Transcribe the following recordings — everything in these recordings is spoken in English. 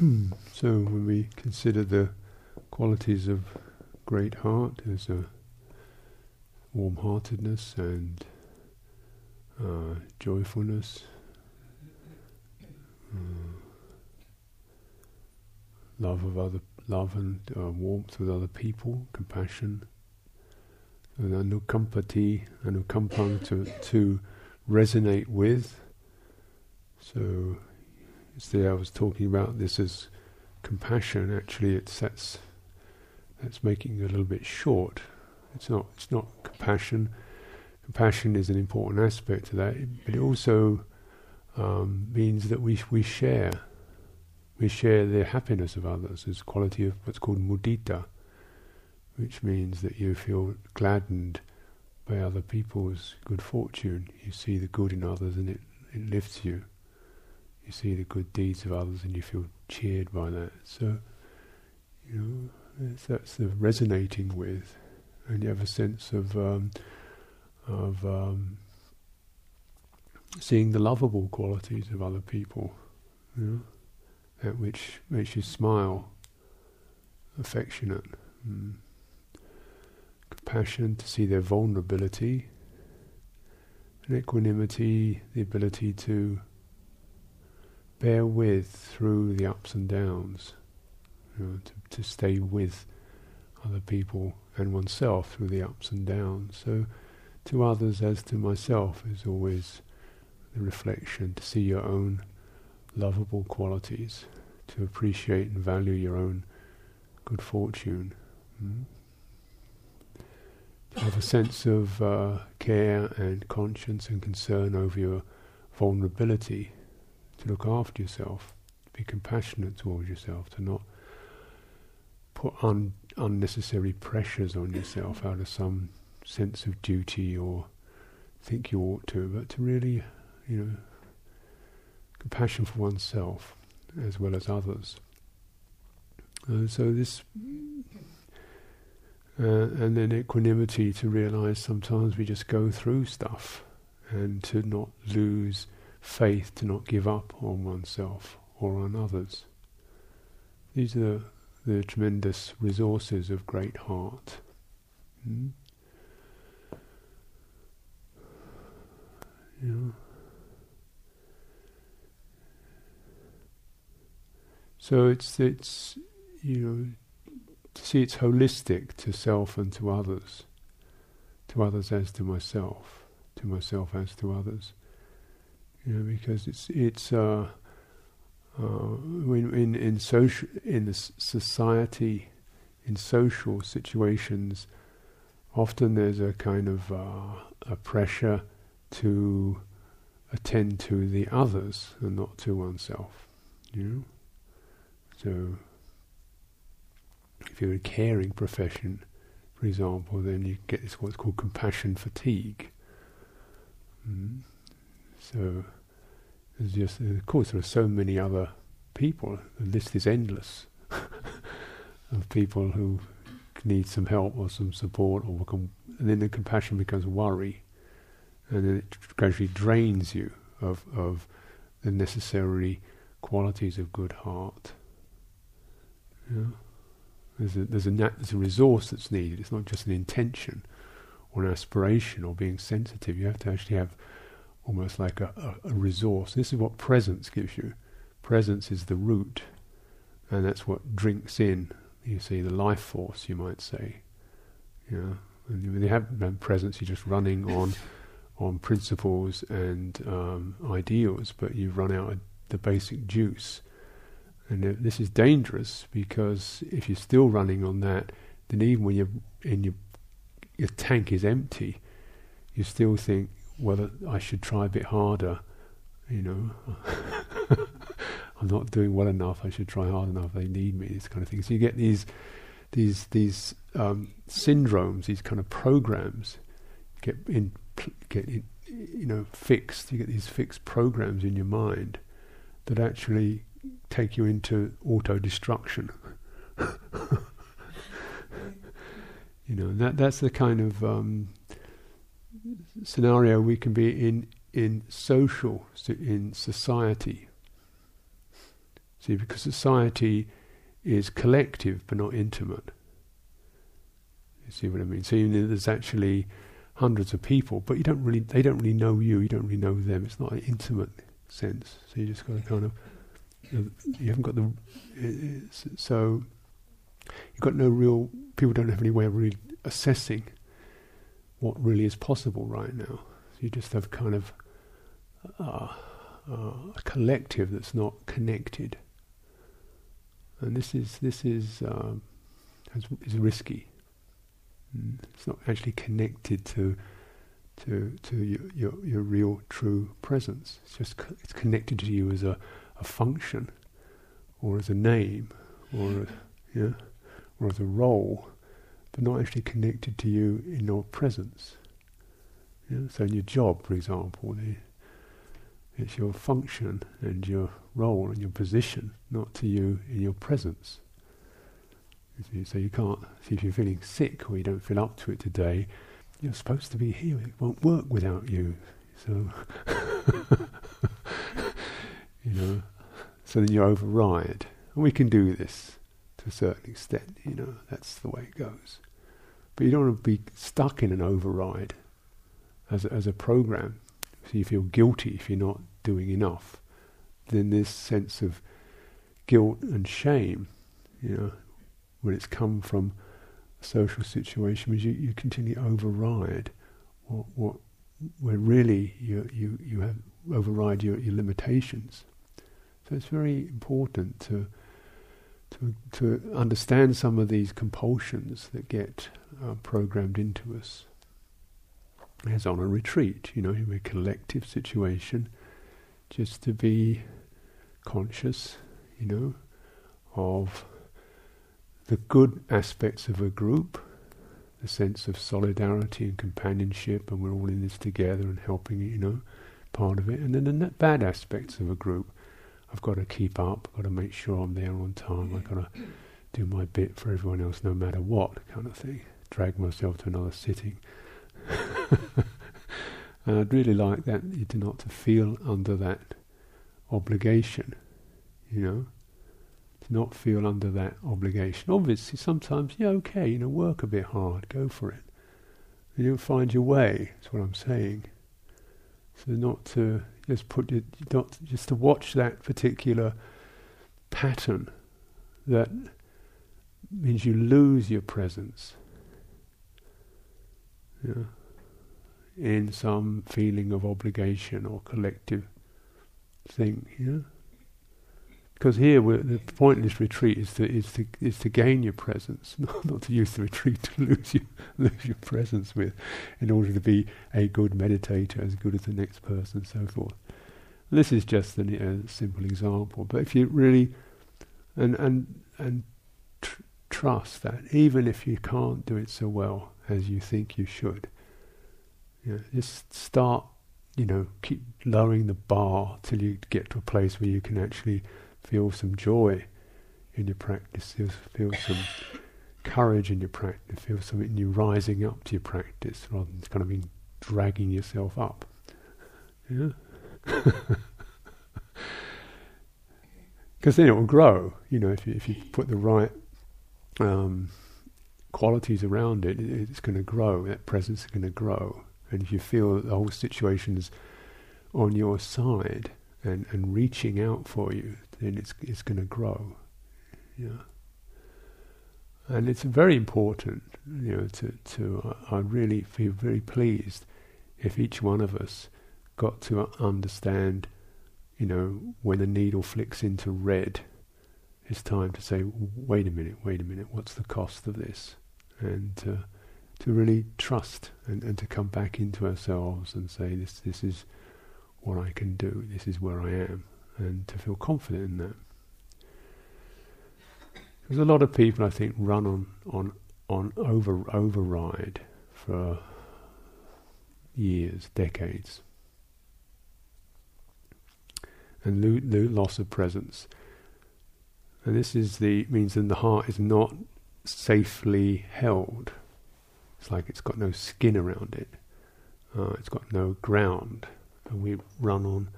so when we consider the qualities of great heart, there's a warm-heartedness and uh, joyfulness, uh, love of other, love and uh, warmth with other people, compassion, and anukampati, anukampang to to resonate with. So, I was talking about this as compassion. Actually, it's that's that's making it a little bit short. It's not. It's not compassion. Compassion is an important aspect to that, but it also um, means that we we share. We share the happiness of others as quality of what's called mudita, which means that you feel gladdened by other people's good fortune. You see the good in others and it, it lifts you. You see the good deeds of others and you feel cheered by that. So, you know, that's the resonating with, and you have a sense of um, of um, seeing the lovable qualities of other people, you know, that which makes you smile, affectionate, mm. compassion to see their vulnerability, and equanimity, the ability to bear with through the ups and downs, you know, to, to stay with other people and oneself through the ups and downs. So, to others as to myself is always the reflection to see your own lovable qualities, to appreciate and value your own good fortune. Mm? To have a sense of uh, care and conscience and concern over your vulnerability to look after yourself, to be compassionate towards yourself, to not put un- unnecessary pressures on yourself out of some sense of duty or think you ought to, but to really, you know, compassion for oneself as well as others. Uh, so this, uh, and then equanimity to realize sometimes we just go through stuff and to not lose faith to not give up on oneself or on others. These are the tremendous resources of great heart. Hmm? So it's it's you know to see it's holistic to self and to others, to others as to myself, to myself as to others you know, because it's it's uh, uh, in in in social in the society, in social situations, often there's a kind of uh, a pressure to attend to the others and not to oneself. You know, so if you're a caring profession, for example, then you get this what's called compassion fatigue. Mm. So there's just, of course, there are so many other people. The list is endless of people who need some help or some support, or and then the compassion becomes worry, and then it gradually drains you of of the necessary qualities of good heart. Yeah. There's a there's a nat- there's a resource that's needed. It's not just an intention or an aspiration or being sensitive. You have to actually have almost like a, a, a, resource. This is what presence gives you. Presence is the root, and that's what drinks in. You see the life force, you might say. Yeah, and when you have presence, you're just running on on principles and um, ideals, but you've run out of the basic juice. And this is dangerous because if you're still running on that, then even when you're in your your tank is empty, you still think, whether I should try a bit harder. You know, I'm not doing well enough. I should try hard enough. They need me. This kind of thing. So you get these these these um, syndromes, these kind of programs get in get in, you know fixed. You get these fixed programs in your mind that actually take you into auto destruction. you know, that that's the kind of um, scenario we can be in in social in society See, because society is collective but not intimate. You see what I mean? So there's actually hundreds of people, but you don't really, they don't really know you. You don't really know them. It's not an intimate sense. So you just got to kind of, you haven't got the, uh, uh, so you've got no real. People don't have any way of really assessing what really is possible right now. You just have kind of uh, uh, a collective that's not connected, and this is this is um, is risky. Mm. It's not actually connected to to to your, your, your real true presence. It's just co- it's connected to you as a, a function, or as a name, or a, yeah, or as a role, but not actually connected to you in your presence. Yeah? So in your job, for example, the, it's your function and your role and your position, not to you in your presence. You so you can't, see if you're feeling sick or you don't feel up to it today, you're supposed to be here. It won't work without you. So, you know, so then you override. And we can do this to a certain extent, you know, that's the way it goes. But you don't want to be stuck in an override as a, as a program. So you feel guilty if you're not doing enough. Then this sense of guilt and shame, you know, when it's come from a social situation, means you, you continue to override what, what where really you you you have override your, your limitations. So it's very important to to to understand some of these compulsions that get uh, programmed into us. As on a retreat, you know, in a collective situation, just to be conscious, you know, of the good aspects of a group, the sense of solidarity and companionship, and we're all in this together and helping, you know, part of it. And then the bad aspects of a group, I've got to keep up, I've got to make sure I'm there on time, I've got to do my bit for everyone else no matter what, kind of thing. Drag myself to another sitting. and I'd really like that you do not to feel under that obligation, you know To not feel under that obligation. Obviously, sometimes, yeah, okay, you know, work a bit hard, go for it. And you'll find your way, that's what I'm saying. So not to just put it, not just to watch that particular pattern that means you lose your presence. Yeah, in some feeling of obligation or collective thing, yeah. Because here, the point of this retreat is to is to is to gain your presence, not, not to use the retreat to lose you lose your presence with, in order to be a good meditator, as good as the next person, and so forth. And this is just a, a, simple example, but if you really and and and tr- trust that, even if you can't do it so well as you think you should, you know, just start. You know, keep lowering the bar till you get to a place where you can actually Feel some joy in your practice. Feel some courage in your practice. Feel something new rising up to your practice rather than kind of being dragging yourself up. Yeah? Because then it will grow. You know, if you, if you put the right um, qualities around it, it it's going to grow. That presence is going to grow. And if you feel that the whole situation is on your side and, and reaching out for you, then it's it's going to grow. Yeah. And it's very important, you know, to to I really feel very pleased if each one of us got to understand, you know, when the needle flicks into red, it's time to say, wait a minute, wait a minute, what's the cost of this? And uh, to really trust and, and to come back into ourselves and say, this this is what I can do, this is where I am and to feel confident in that. Because a lot of people, I think, run on on on over override for years, decades, and lo- lo- loss of presence. And this is the means that the heart is not safely held. It's like it's got no skin around it. Uh, it's got no ground, and we run on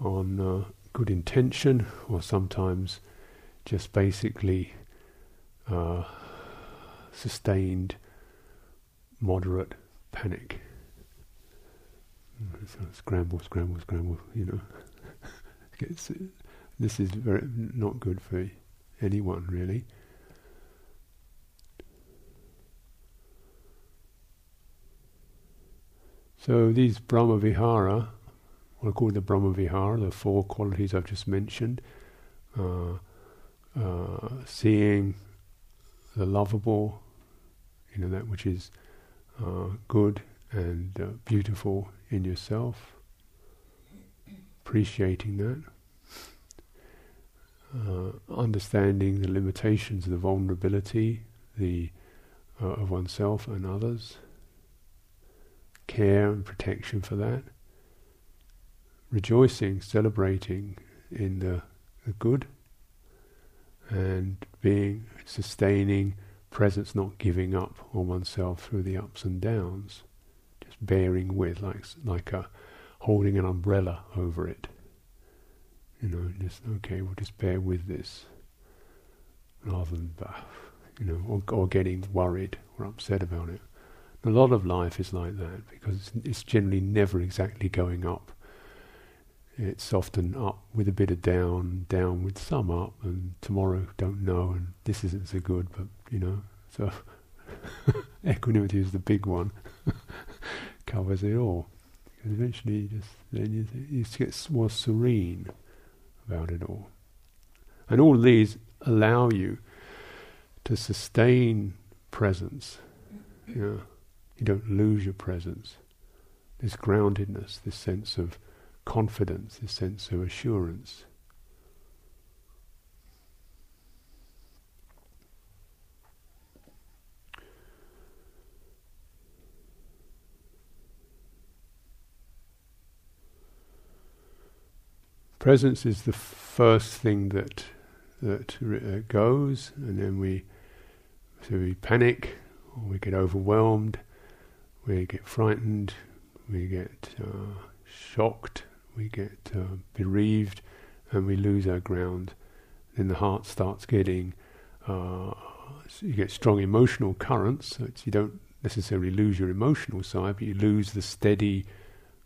on uh, good intention, or sometimes just basically uh, sustained moderate panic. So scramble, scramble, scramble. You know, this is very not good for anyone really. So these Brahma Vihara, what I call the Brahma Vihara, the four qualities I've just mentioned, uh, uh, seeing the lovable, you know, that which is uh, good and uh, beautiful in yourself, appreciating that, uh, understanding the limitations, the vulnerability, the uh, of oneself and others, care and protection for that, rejoicing, celebrating in the, the good, and being sustaining presence, not giving up on oneself through the ups and downs, just bearing with, like like a holding an umbrella over it. You know, just okay, we'll just bear with this, rather than, uh, you know, or, or getting worried or upset about it. A lot of life is like that because it's, it's generally never exactly going up it's often up with a bit of down, down with some up, and tomorrow don't know, and this isn't so good, but you know, so equanimity is the big one, covers it all. And eventually, you just then you, you get more serene about it all, and all these allow you to sustain presence. Mm-hmm. You know, you don't lose your presence. This groundedness, this sense of confidence, this sense of assurance. Presence is the first thing that that uh, goes, and then we so we panic, or we get overwhelmed, we get frightened, we get uh, shocked, we get uh, bereaved and we lose our ground. Then the heart starts getting, uh, so you get strong emotional currents. So you don't necessarily lose your emotional side, but you lose the steady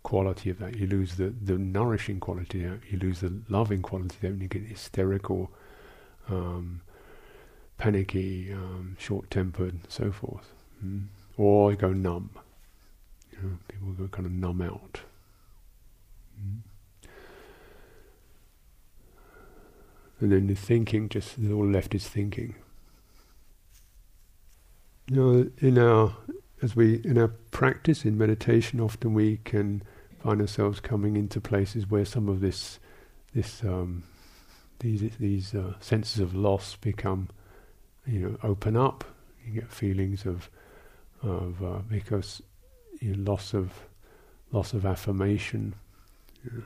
quality of that. You lose the, the nourishing quality out. You lose the loving quality out. And you get hysterical, um, panicky, um, short-tempered, and so forth. Mm. Or you go numb. You know, people go kind of numb out. And then the thinking, just all left is thinking. You know, in our as we in our practice in meditation, often we can find ourselves coming into places where some of this, this, um, these these uh, senses of loss become, you know, open up. You get feelings of, of uh, because you know, loss of, loss of affirmation, know,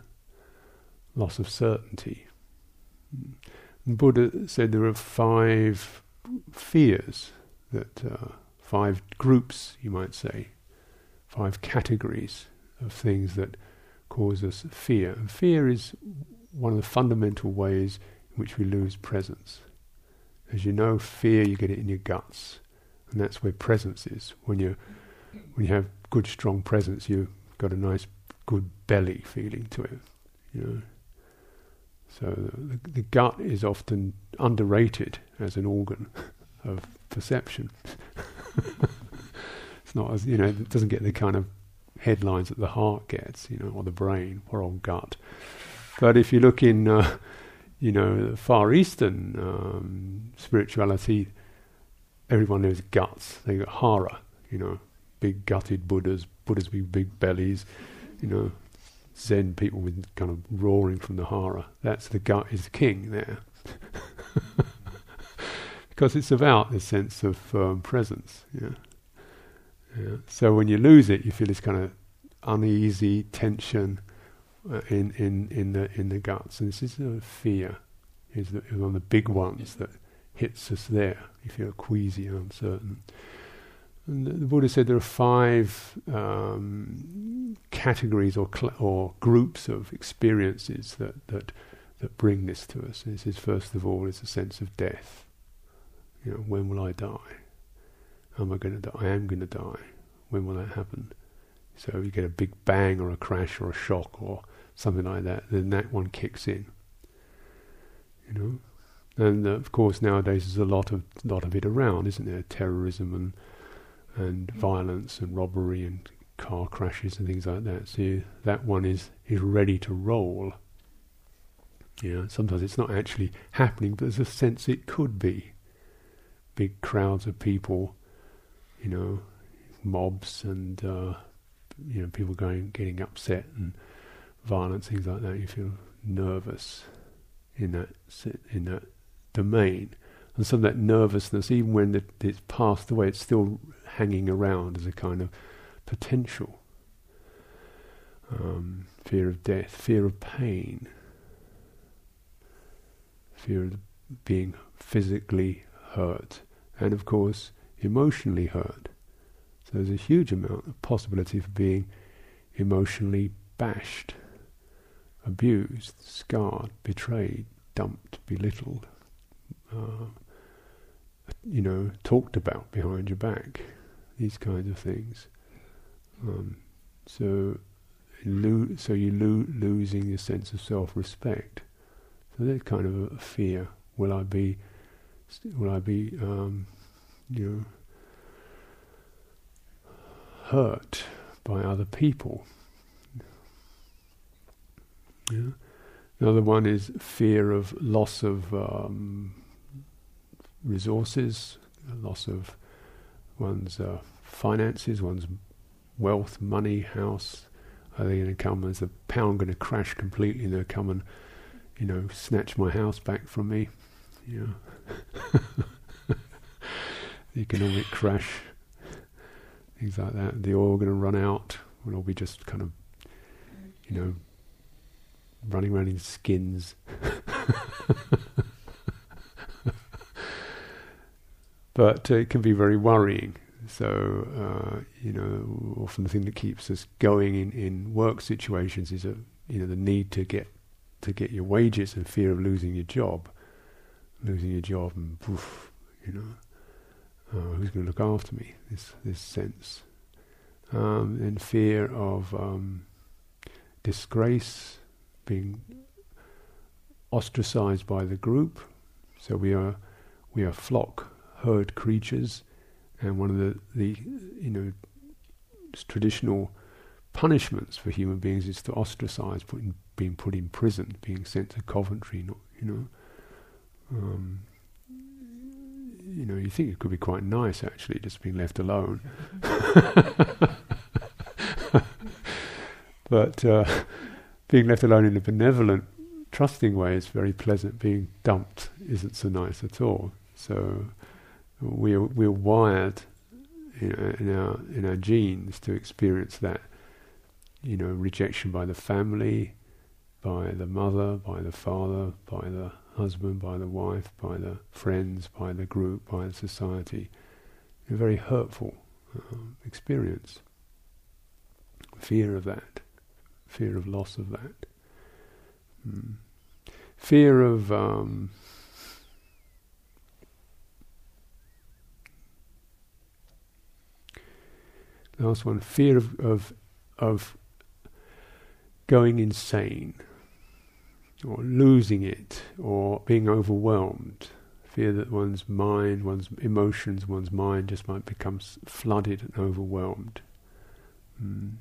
loss of certainty. The Buddha said there are five fears that uh, five groups, you might say, five categories of things that cause us fear. And fear is one of the fundamental ways in which we lose presence. As you know, fear you get it in your guts, and that's where presence is. When you when you have good, strong presence, you've got a nice, good belly feeling to it. You know, so the, the gut is often underrated as an organ of perception. it's not as you know, it doesn't get the kind of headlines that the heart gets, you know, or the brain, poor old gut. But if you look in, uh, you know, Far Eastern um, spirituality, everyone knows guts. They got hara, you know, big gutted Buddhas, Buddhas with big bellies, you know, Zen people with kind of roaring from the hara. That's the gut is king there. because it's about the sense of um, presence. Yeah. yeah. So when you lose it, you feel this kind of uneasy tension uh, in, in, in, the, in the guts. And this is a fear. Is one of the big ones that hits us there. You feel queasy and uncertain. And the Buddha said there are five um, categories or cl- or groups of experiences that that that bring this to us. This is first of all is a sense of death. You know, when will I die? Am I going to die? I am going to die. When will that happen? So if you get a big bang or a crash or a shock or something like that, then that one kicks in. You know, and uh, of course nowadays there's a lot of lot of it around, isn't there? Terrorism and and violence and robbery and car crashes and things like that. So that one is is ready to roll. You know, sometimes it's not actually happening, but there's a sense it could be. Big crowds of people, you know, mobs and uh, you know people going getting upset and violence, things like that. You feel nervous in that in that domain, and some of that nervousness, even when it, it's passed away, it's still hanging around as a kind of potential. Um, fear of death, fear of pain, fear of being physically hurt, and of course emotionally hurt. So there's a huge amount of possibility for being emotionally bashed, abused, scarred, betrayed, dumped, belittled, uh, you know, talked about behind your back, these kinds of things. Um, so, lo- so you lo- losing your sense of self-respect. So that's kind of a fear. Will I be? Will I be? Um, you know, hurt by other people. Yeah. Another one is fear of loss of um, resources, loss of one's uh, finances, one's wealth, money, house. Are they going to come? Is the pound going to crash completely? And they'll come and, you know, snatch my house back from me. You know, the economic crash, things like that. The oil going to run out. We'll all be just kind of, you know, running around in skins. but uh, it can be very worrying. So, uh, you know, often the thing that keeps us going in, in work situations is, a, you know, the need to get to get your wages and fear of losing your job, losing your job, and poof, you know, uh, who's going to look after me? This this sense, um, and fear of um, disgrace, being ostracized by the group. So we are we are flock herd creatures, and one of the the you know traditional punishments for human beings is to ostracize, putting, being put in prison, being sent to Coventry. Not, you know, um, you know, you think it could be quite nice actually, just being left alone. but uh, being left alone in a benevolent, trusting way is very pleasant. Being dumped isn't so nice at all. So we're we're wired in our in our genes to experience that you know rejection by the family, by the mother, by the father, by the husband, by the wife, by the friends, by the group, by the society. A very hurtful um, experience. Fear of that, fear of loss of that, mm. fear of um, last one fear of, of, of going insane or losing it or being overwhelmed. Fear that one's mind, one's emotions, one's mind just might become flooded and overwhelmed. Mm.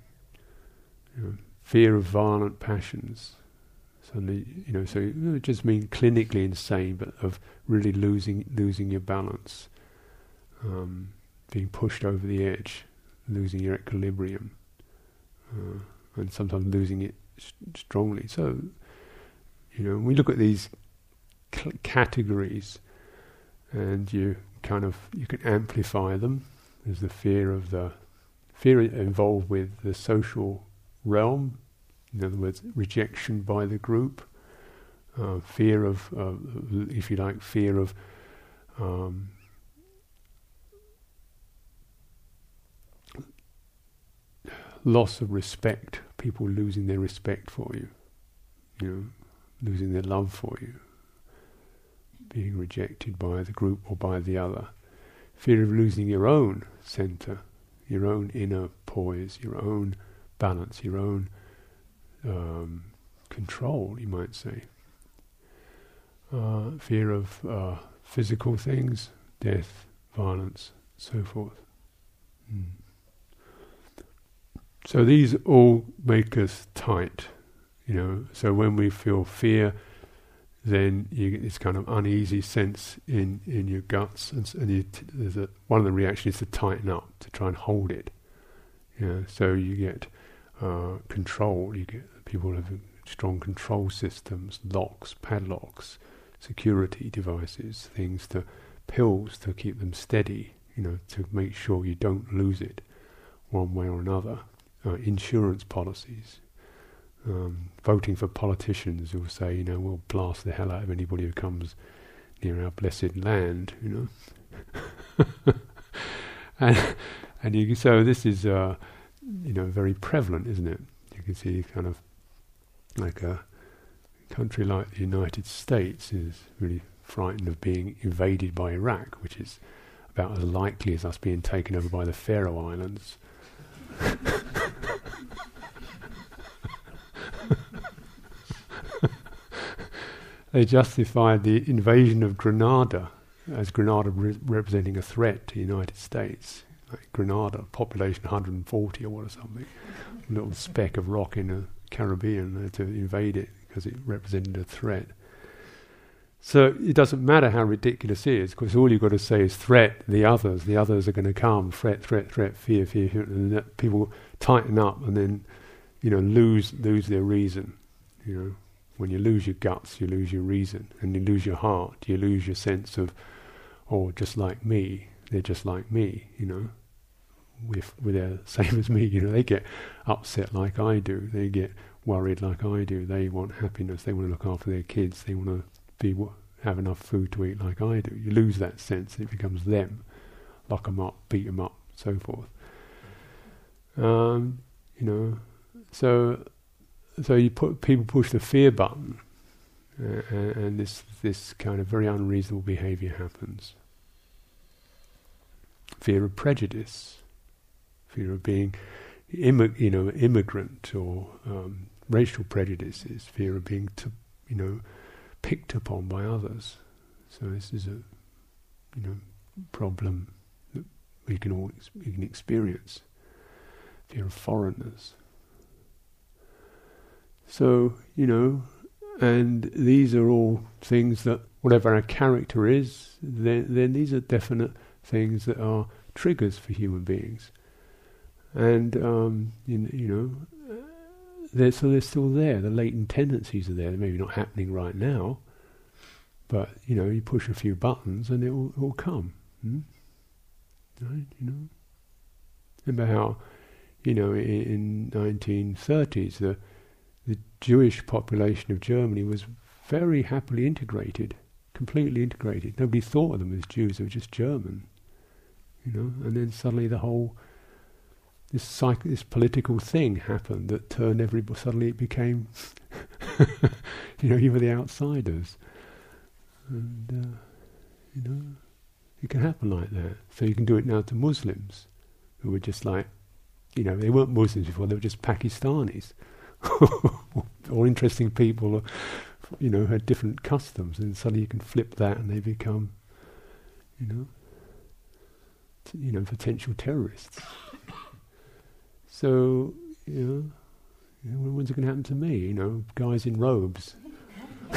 You know, fear of violent passions. Suddenly, you know, so it just mean clinically insane, but of really losing losing your balance, um, being pushed over the edge losing your equilibrium, uh, and sometimes losing it st- strongly. So, you know, we look at these cl- categories, and you kind of you can amplify them. There's the fear of the fear involved with the social realm, in other words, rejection by the group, uh, fear of, uh, if you like, fear of um, loss of respect, people losing their respect for you, you know, losing their love for you, being rejected by the group or by the other, fear of losing your own center, your own inner poise, your own balance, your own um, control, you might say. Uh, fear of uh, physical things, death, violence, so forth. Mm. So these all make us tight, you know. So when we feel fear, then you get this kind of uneasy sense in, in your guts, and, and you t- there's a, one of the reactions is to tighten up, to try and hold it. Yeah, so you get uh, control. You get people have strong control systems, locks, padlocks, security devices, things to pills to keep them steady. You know, to make sure you don't lose it one way or another uh, insurance policies, um, voting for politicians who will say, you know, we'll blast the hell out of anybody who comes near our blessed land, you know. and and you, so this is, uh, you know, very prevalent, isn't it? You can see kind of like a country like the United States is really frightened of being invaded by Iraq, which is about as likely as us being taken over by the Faroe Islands. they justified the invasion of Grenada as Grenada re- representing a threat to the United States. Like Grenada, population 140 or what or something, a little speck of rock in the Caribbean, to invade it because it represented a threat. So it doesn't matter how ridiculous it is, because all you've got to say is threat, the others, the others are going to come, threat, threat, threat, fear, fear, fear, and people tighten up and then, you know, lose lose their reason. You know, when you lose your guts, you lose your reason, and you lose your heart, you lose your sense of, oh, just like me, they're just like me. You know, with with the same as me. You know, they get upset like I do. They get worried like I do. They want happiness. They want to look after their kids. They want to be have enough food to eat like I do. You lose that sense; it becomes them. Lock them up, beat them up, so forth. Um, you know, so so you put people push the fear button, uh, and this this kind of very unreasonable behaviour happens. Fear of prejudice, fear of being, you know, immigrant or um, racial prejudices, fear of being, t- you know, picked upon by others. So this is a you know problem that we can all ex- we can experience. Fear of foreigners. So you know, and these are all things that whatever our character is, then then these are definite things that are triggers for human beings. And um, you, you know, they're, so they're still there. The latent tendencies are there. They're maybe not happening right now, but you know, you push a few buttons and it will, it will come. Hmm? Right? You know. Remember how, you know, in, in 1930s the Jewish population of Germany was very happily integrated, completely integrated. Nobody thought of them as Jews; they were just German. You know, and then suddenly the whole this psych- this political thing happened that turned everybody. Suddenly it became, you know, you were the outsiders, and uh, you know, it can happen like that. So you can do it now to Muslims, who were just like, you know, they weren't Muslims before; they were just Pakistanis, or interesting people, or, you know, had different customs, and suddenly you can flip that, and they become, you know, t- you know, potential terrorists. So, you know, you know when's it going to happen to me? You know, guys in robes.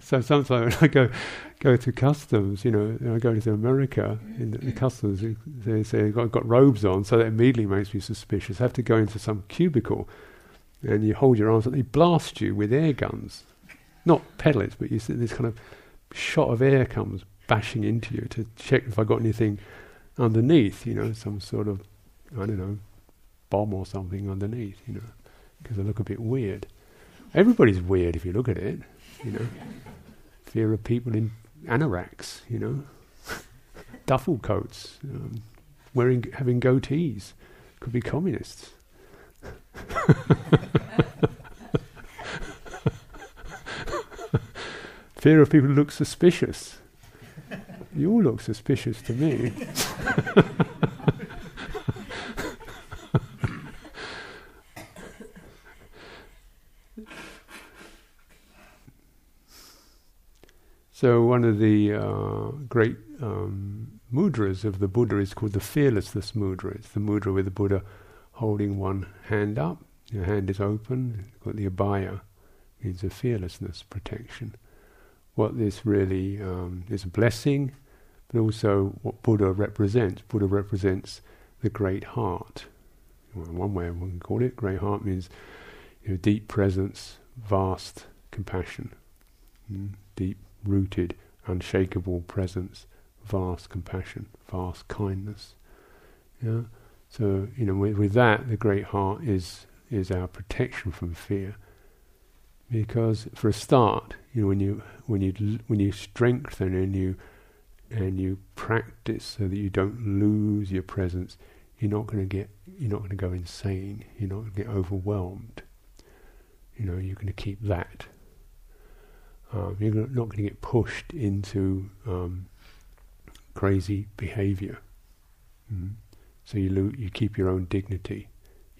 so sometimes I go go to customs, you know, I go to America mm-hmm. in the, the customs, they say I've got, got, robes on, so that immediately makes me suspicious. I have to go into some cubicle, and you hold your arms, and they blast you with air guns, not pellets, but you see this kind of shot of air comes bashing into you to check if I got anything underneath, you know, some sort of, I don't know, bomb or something underneath, you know, because I look a bit weird. Everybody's weird if you look at it, you know. Fear of people in anoraks, you know, duffel coats, um, wearing having goatees, could be communists. Fear of people who look suspicious. You all look suspicious to me. so one of the uh, great um, mudras of the Buddha is called the fearlessness mudra. It's the mudra with the Buddha holding one hand up, your hand is open, got the abhaya, means a fearlessness, protection. What this really um, is a blessing, but also what Buddha represents. Buddha represents the great heart. Well, one way one can call it, great heart means you know, deep presence, vast compassion, mm, rooted, unshakable presence, vast compassion, vast kindness. Yeah. So you know, with, with that, the great heart is is our protection from fear. Because for a start, you know, when you when you when you strengthen and you and you practice so that you don't lose your presence, you're not going to get you're not going to go insane. You're not going to get overwhelmed. You know, you're going to keep that. Um, you're not going to get pushed into um, crazy behavior. Mm. So you lo- you keep your own dignity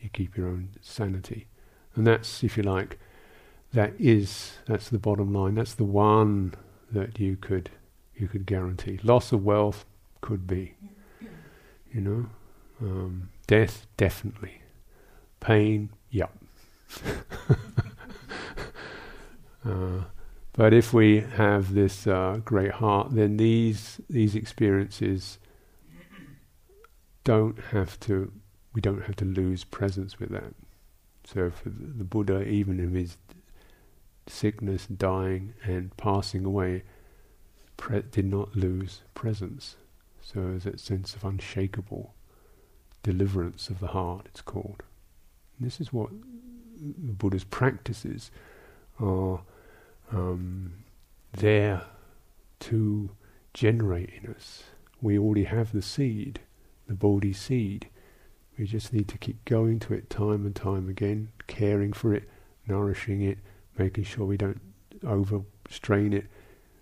you keep your own sanity. And that's, if you like, that is, that's the bottom line. That's the one that you could, you could guarantee. Loss of wealth could be, you know. Um, death, definitely. Pain, yep. uh, but if we have this uh, great heart, then these these experiences don't have to we don't have to lose presence with that. So for the Buddha, even in his sickness, dying, and passing away, pre- did not lose presence. So there's that sense of unshakable deliverance of the heart, it's called. And this is what the Buddha's practices are um, there to generate in us. We already have the seed, the Bodhi seed we just need to keep going to it time and time again, caring for it, nourishing it, making sure we don't overstrain it,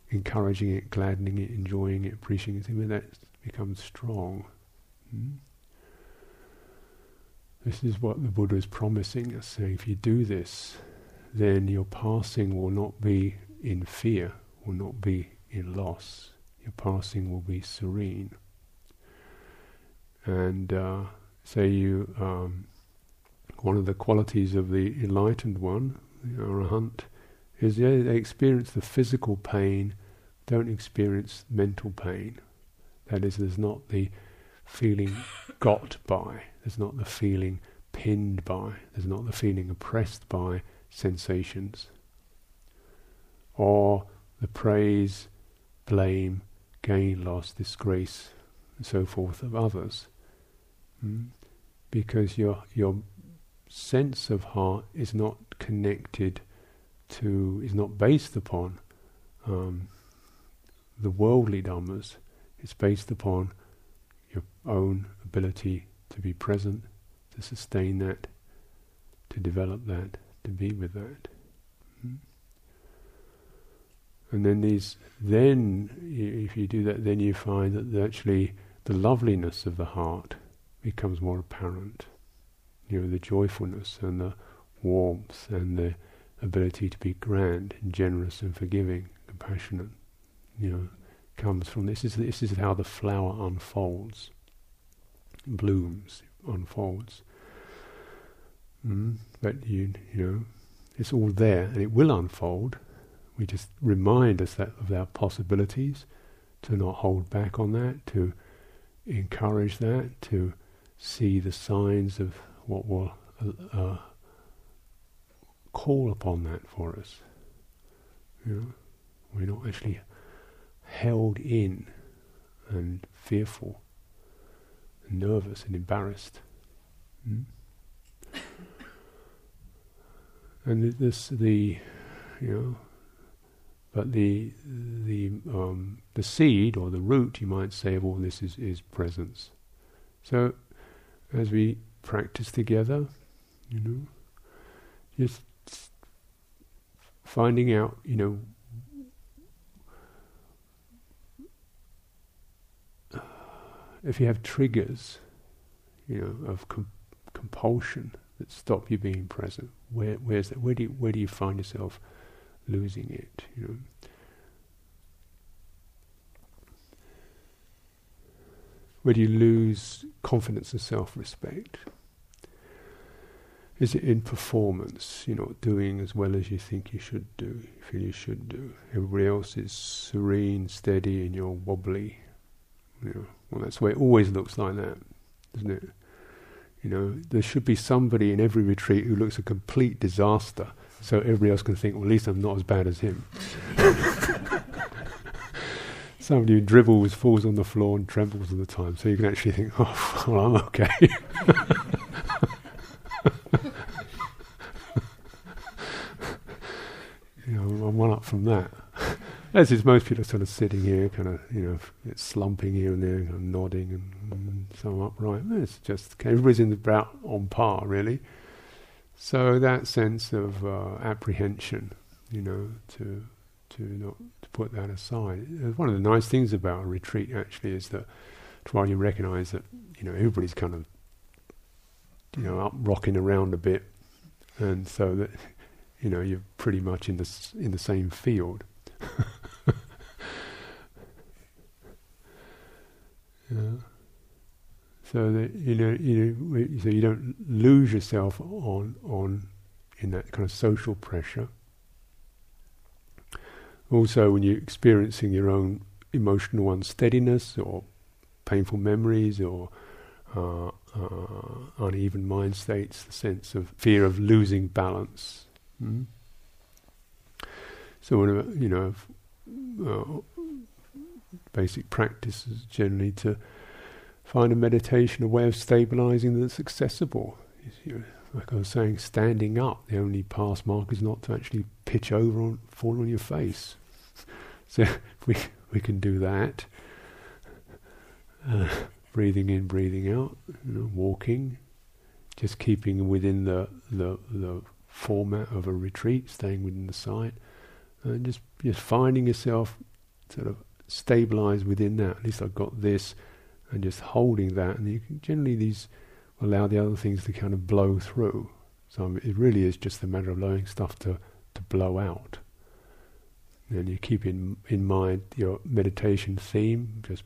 encouraging it, gladdening it, enjoying it, appreciating it, and that becomes strong. Hmm? This is what the Buddha is promising us, saying if you do this, then your passing will not be in fear, will not be in loss. Your passing will be serene. And uh, say you um, one of the qualities of the enlightened one, the arahant, is they experience the physical pain, don't experience mental pain. That is, there's not the feeling got by, there's not the feeling pinned by, there's not the feeling oppressed by sensations. Or the praise, blame, gain, loss, disgrace, and so forth of others. Mm? Because your your sense of heart is not connected to, is not based upon um, the worldly dhammas. It's based upon your own ability to be present, to sustain that, to develop that, to be with that. Mm? And then these, then if you do that, then you find that actually the loveliness of the heart becomes more apparent. You know, the joyfulness and the warmth and the ability to be grand and generous and forgiving, compassionate, you know, comes from this. Is this is how the flower unfolds, blooms, unfolds. Mm, but you, you know, it's all there and it will unfold. We just remind us that of our possibilities, to not hold back on that, to encourage that, to see the signs of what will uh, uh, call upon that for us. You know, we're not actually held in and fearful and nervous and embarrassed. Hmm? And this, the, you know, but the the um, the seed or the root, you might say, of all this is is presence. So, as we practice together, you know, just finding out, you know, if you have triggers, you know, of com- compulsion, that stop you being present, where where's that? Where do you, where do you find yourself losing it? You know. Where do you lose confidence and self-respect? Is it in performance? You're not doing as well as you think you should do, you feel you should do. Everybody else is serene, steady, and you're wobbly. You know, well, that's the way it always looks like that, doesn't it? You know, there should be somebody in every retreat who looks a complete disaster, so everybody else can think, well, at least I'm not as bad as him. Somebody who dribbles, falls on the floor, and trembles all the time, so you can actually think, oh, well, I'm okay. you know, I'm one up from that. As is most people sort of sitting here, kind of, you know, slumping here and there, kind of nodding and, and some upright. It's just everybody's in about on par, really. So that sense of uh, apprehension, you know, to to not to put that aside. Uh, one of the nice things about a retreat actually is that while you recognise that you know everybody's kind of you know up rocking around a bit, and so that you know you're pretty much in the in the same field. yeah. So that you know, you know, so you don't lose yourself on on in that kind of social pressure. Also, when you're experiencing your own emotional unsteadiness or painful memories or uh, uh, uneven mind states, the sense of fear of losing balance. Mm? So, you know, uh, basic practice is generally to find a meditation, a way of stabilizing that's accessible. Like I was saying, standing up, the only pass mark is not to actually pitch over and fall on your face. so we we can do that. Uh, breathing in, breathing out, you know, walking, just keeping within the, the the format of a retreat, staying within the site, and just just finding yourself sort of stabilized within that. At least I've got this, and just holding that, and you can, generally these allow the other things to kind of blow through. So it really is just a matter of allowing stuff to to blow out. And you keep in in mind your meditation theme, just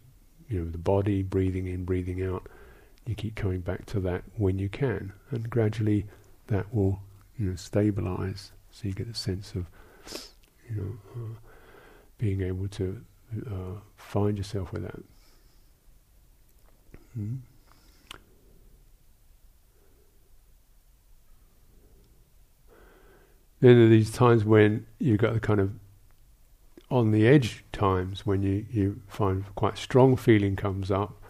you know the body breathing in, breathing out. You keep coming back to that when you can, and gradually that will you know stabilize. So you get a sense of you know uh, being able to uh, find yourself with that. Hmm? Then there are these times when you've got the kind of on the edge times when you, you find quite strong feeling comes up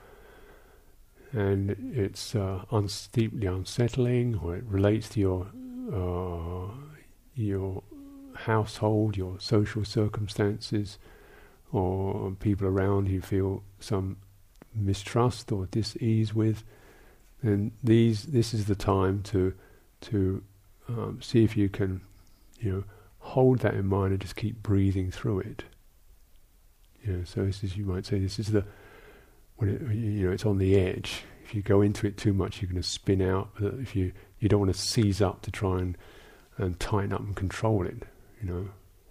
and it's uh, deeply unsettling or it relates to your uh, your household, your social circumstances, or people around you feel some mistrust or dis-ease with, then these this is the time to to um, see if you can you know, hold that in mind and just keep breathing through it. You know, so this is, you might say, this is the, when it, you know, it's on the edge. If you go into it too much, you're going to spin out. If you, you don't want to seize up to try and, and tighten up and control it, you know.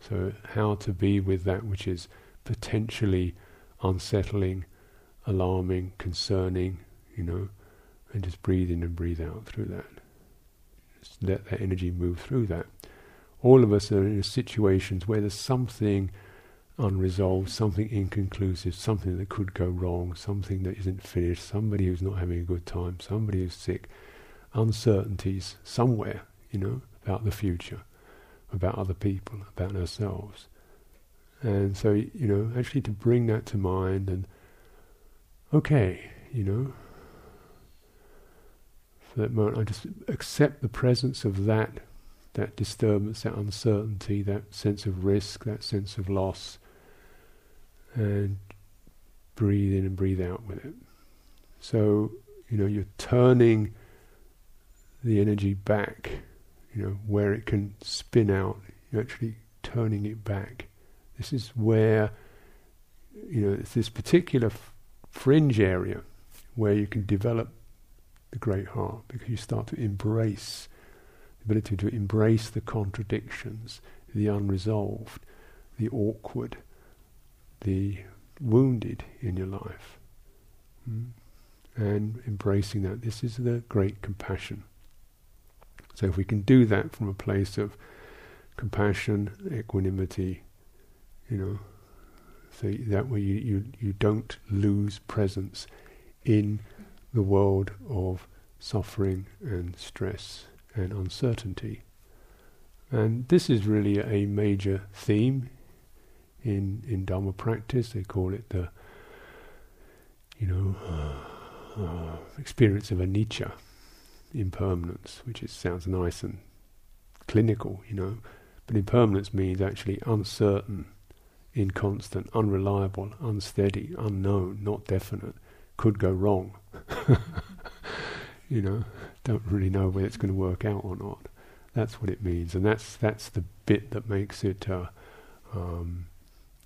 So how to be with that which is potentially unsettling, alarming, concerning, you know, and just breathe in and breathe out through that. Just let that energy move through that all of us are in situations where there's something unresolved, something inconclusive, something that could go wrong, something that isn't finished, somebody who's not having a good time, somebody who's sick, uncertainties somewhere, you know, about the future, about other people, about ourselves. And so, you know, actually to bring that to mind and, okay, you know, for that moment, I just accept the presence of that that disturbance, that uncertainty, that sense of risk, that sense of loss, and breathe in and breathe out with it. So, you know, you're turning the energy back, you know, where it can spin out, you're actually turning it back. This is where, you know, it's this particular f- fringe area where you can develop the great heart because you start to embrace the ability to embrace the contradictions, the unresolved, the awkward, the wounded in your life. Mm? And embracing that. This is the great compassion. So if we can do that from a place of compassion, equanimity, you know, so that way you, you, you don't lose presence in the world of suffering and stress and uncertainty. And this is really a major theme in in Dharma practice. They call it the, you know, uh, uh, experience of anicca, impermanence, which is, sounds nice and clinical, you know, but impermanence means actually uncertain, inconstant, unreliable, unsteady, unknown, not definite, could go wrong. you know, don't really know whether it's going to work out or not. That's what it means, and that's that's the bit that makes it uh, um,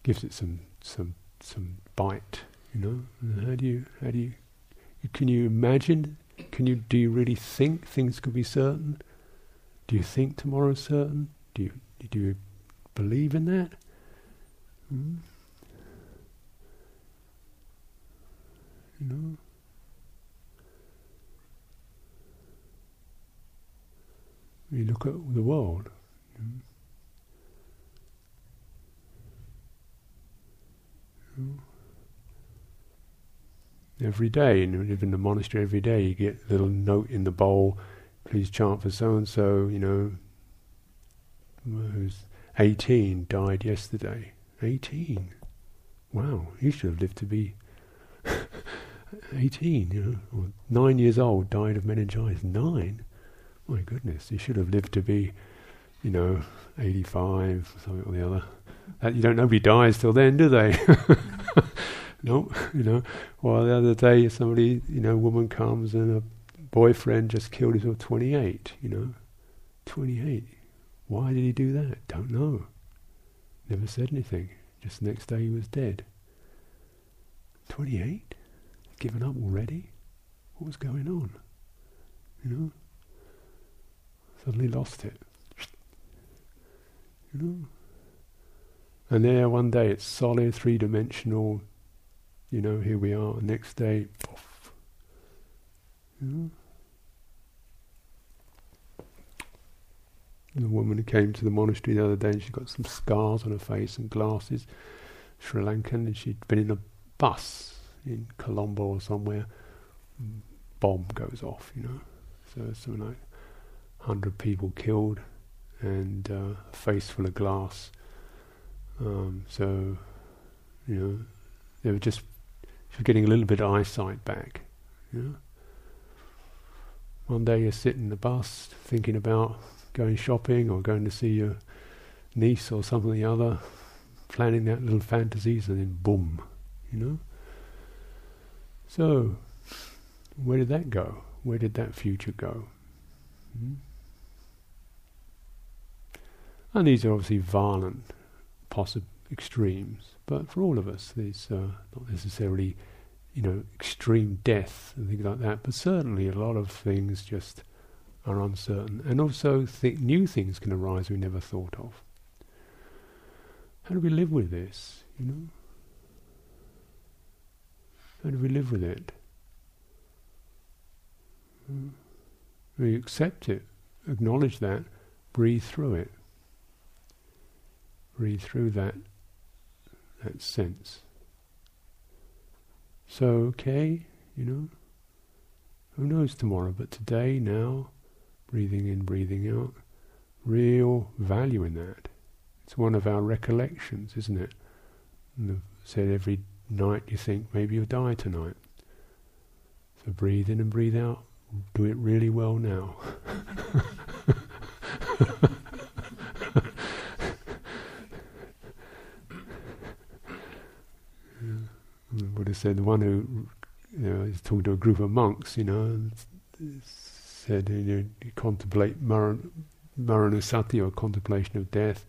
gives it some some some bite. You know, and how do you how do you can you imagine? Can you do you really think things could be certain? Do you think tomorrow's certain? Do you do you believe in that? Hmm? You know. You look at the world. Hmm? Every day, and you live in the monastery every day, you get a little note in the bowl, please chant for so and so, you know, who's 18, died yesterday. 18? Wow, he should have lived to be 18, you know, or nine years old, died of meningitis. Nine? My goodness, he should have lived to be, you know, 85, something or the other. Uh, you don't nobody dies till then, do they? no, you know. Well, the other day, somebody, you know, woman comes and a boyfriend just killed himself. Twenty eight, you know, twenty eight. Why did he do that? Don't know. Never said anything. Just the next day he was dead. Twenty eight, given up already. What was going on? You know. Suddenly lost it. You know. And there one day it's solid, three dimensional, you know, here we are. Next day, poof. You know? The woman who came to the monastery the other day, and she got some scars on her face and glasses, Sri Lankan, and she'd been in a bus in Colombo or somewhere. Bomb goes off, you know. So something like hundred people killed, and uh, a face full of glass. Um, so, you know, they were just getting a little bit of eyesight back. You know? One day you're sitting in the bus thinking about going shopping or going to see your niece or something or the other, planning that little fantasies, and then boom, you know. So, where did that go? Where did that future go? Hmm? And these are obviously violent possible extremes, but for all of us, there's uh, not necessarily, you know, extreme death and things like that, but certainly a lot of things just are uncertain, and also th- new things can arise we never thought of. How do we live with this? You know, how do we live with it? Hmm. We accept it, acknowledge that, breathe through it breathe through that that sense. So okay, you know, who knows tomorrow, but today, now, breathing in, breathing out, real value in that. It's one of our recollections, isn't it? And said every night you think maybe you'll die tonight. So breathe in and breathe out. Do it really well now. the Buddha said the one who you know, is talking to a group of monks, you know, said you, know, you contemplate maran, or contemplation of death.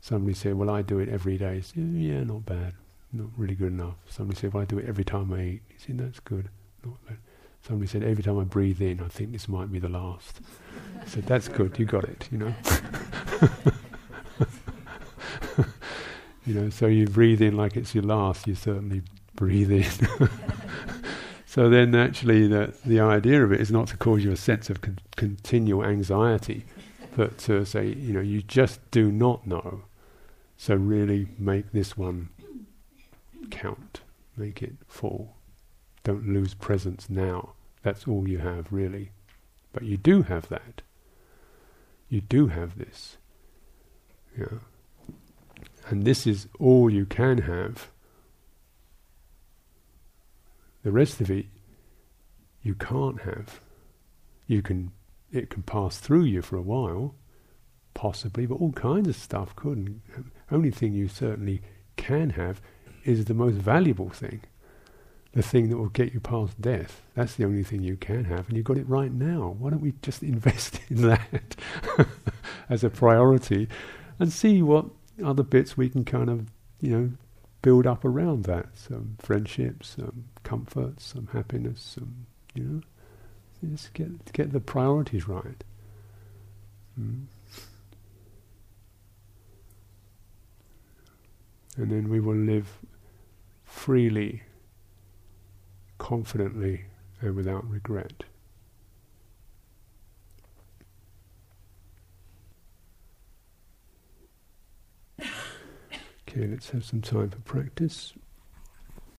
Somebody said, "Well, I do it every day." Said, yeah, not bad, not really good enough. Somebody said, "Well, I do it every time I eat." He said, "That's good, not that. Somebody said, every time I breathe in, I think this might be the last. I said, that's good, you got it, you know. you know, so you breathe in like it's your last, you certainly breathe in. so then actually the, the idea of it is not to cause you a sense of con- continual anxiety, but to say, you know, you just do not know. So really make this one count, make it full. Don't lose presence now. That's all you have, really. But you do have that. You do have this. Yeah. And this is all you can have. The rest of it you can't have. You can it can pass through you for a while, possibly, but all kinds of stuff couldn't. Only thing you certainly can have is the most valuable thing. The thing that will get you past death. That's the only thing you can have, and you've got it right now. Why don't we just invest in that as a priority and see what other bits we can kind of, you know, build up around that? Some friendships, some comfort, some happiness, some, you know. Just get get the priorities right. Mm. And then we will live freely, confidently, and without regret. Let's have some time for practice.